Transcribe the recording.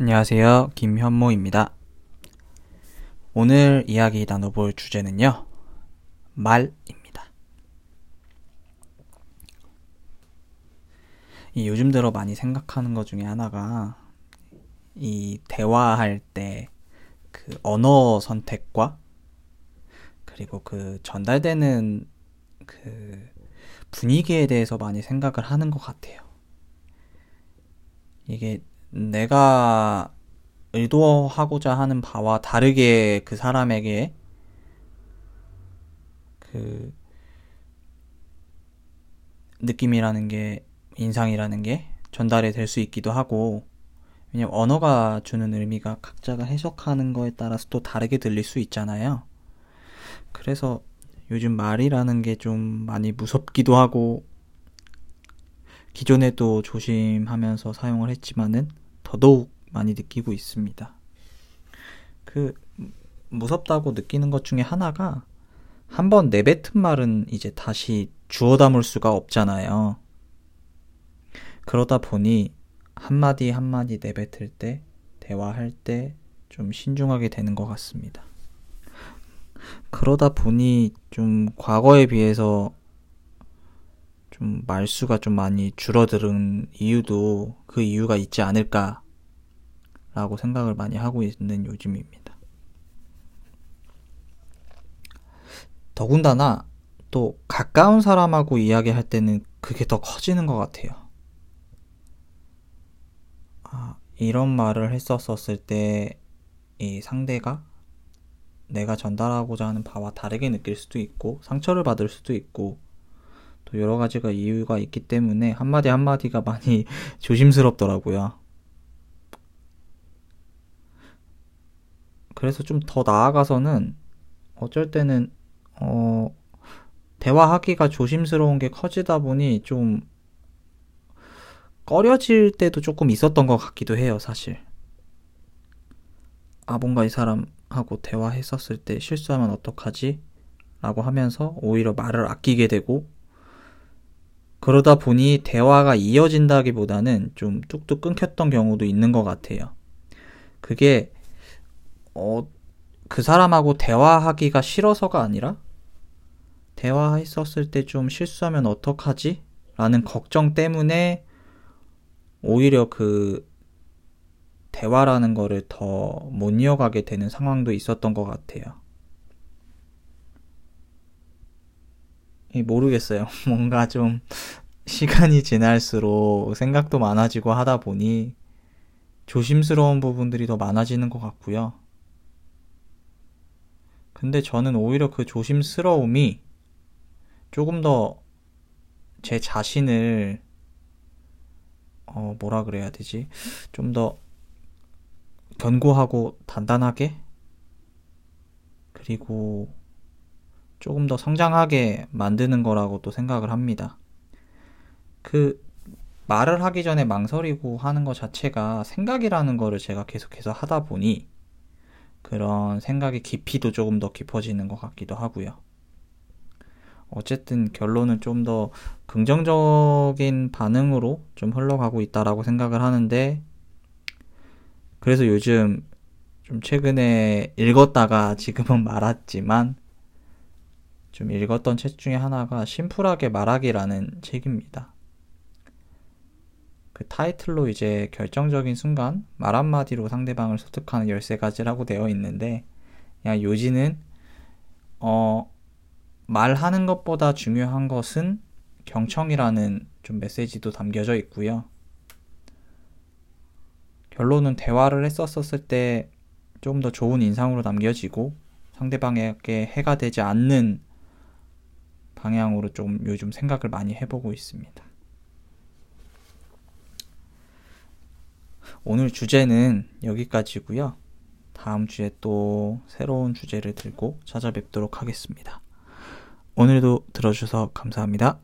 안녕하세요. 김현모입니다. 오늘 이야기 나눠볼 주제는요. 말입니다. 이 요즘 들어 많이 생각하는 것 중에 하나가 이 대화할 때 그 언어 선택과 그리고 그 전달되는 그 분위기에 대해서 많이 생각을 하는 것 같아요. 이게 내가 의도하고자 하는 바와 다르게 그 사람에게 그 느낌이라는 게 인상이라는 게 전달이 될 수 있기도 하고 왜냐면 언어가 주는 의미가 각자가 해석하는 거에 따라서 또 다르게 들릴 수 있잖아요. 그래서 요즘 말이라는 게 좀 많이 무섭기도 하고 기존에도 조심하면서 사용을 했지만은 더더욱 많이 느끼고 있습니다. 그 무섭다고 느끼는 것 중에 하나가 한 번 내뱉은 말은 이제 다시 주워 담을 수가 없잖아요. 그러다 보니 한마디 한마디 내뱉을 때, 대화할 때 좀 신중하게 되는 것 같습니다. 그러다 보니 좀 과거에 비해서 좀 말수가 좀 많이 줄어드는 이유도 그 이유가 있지 않을까라고 생각을 많이 하고 있는 요즘입니다. 더군다나 또 가까운 사람하고 이야기할 때는 그게 더 커지는 것 같아요. 아, 이런 말을 했었었을 때 이 상대가 내가 전달하고자 하는 바와 다르게 느낄 수도 있고 상처를 받을 수도 있고 또 여러 가지가 이유가 있기 때문에 한마디 한마디가 많이 조심스럽더라고요. 그래서 좀 더 나아가서는 어쩔 때는 어 대화하기가 조심스러운 게 커지다 보니 좀 꺼려질 때도 조금 있었던 것 같기도 해요, 사실. 아, 뭔가 이 사람하고 대화했었을 때 실수하면 어떡하지? 라고 하면서 오히려 말을 아끼게 되고 그러다 보니 대화가 이어진다기보다는 좀 뚝뚝 끊겼던 경우도 있는 것 같아요. 그게, 어, 그 사람하고 대화하기가 싫어서가 아니라, 대화했었을 때 좀 실수하면 어떡하지? 라는 걱정 때문에 오히려 그 대화라는 거를 더 못 이어가게 되는 상황도 있었던 것 같아요. 모르겠어요. 뭔가 좀 시간이 지날수록 생각도 많아지고 하다 보니 조심스러운 부분들이 더 많아지는 것 같고요. 근데 저는 오히려 그 조심스러움이 조금 더 제 자신을 어 뭐라 그래야 되지? 좀 더 견고하고 단단하게 그리고 조금 더 성장하게 만드는 거라고 또 생각을 합니다. 그 말을 하기 전에 망설이고 하는 것 자체가 생각이라는 거를 제가 계속해서 하다 보니 그런 생각의 깊이도 조금 더 깊어지는 것 같기도 하고요. 어쨌든 결론은 좀 더 긍정적인 반응으로 좀 흘러가고 있다라고 생각을 하는데 그래서 요즘 좀 최근에 읽었다가 지금은 말았지만 좀 읽었던 책 중에 하나가 심플하게 말하기라는 책입니다. 그 타이틀로 이제 결정적인 순간 말 한마디로 상대방을 설득하는 13가지라고 되어 있는데 그냥 요지는 어 말하는 것보다 중요한 것은 경청이라는 좀 메시지도 담겨져 있고요. 결론은 대화를 했었을 때 조금 더 좋은 인상으로 남겨지고 상대방에게 해가 되지 않는 방향으로 좀 요즘 생각을 많이 해보고 있습니다. 오늘 주제는 여기까지고요. 다음 주에 또 새로운 주제를 들고 찾아뵙도록 하겠습니다. 오늘도 들어주셔서 감사합니다.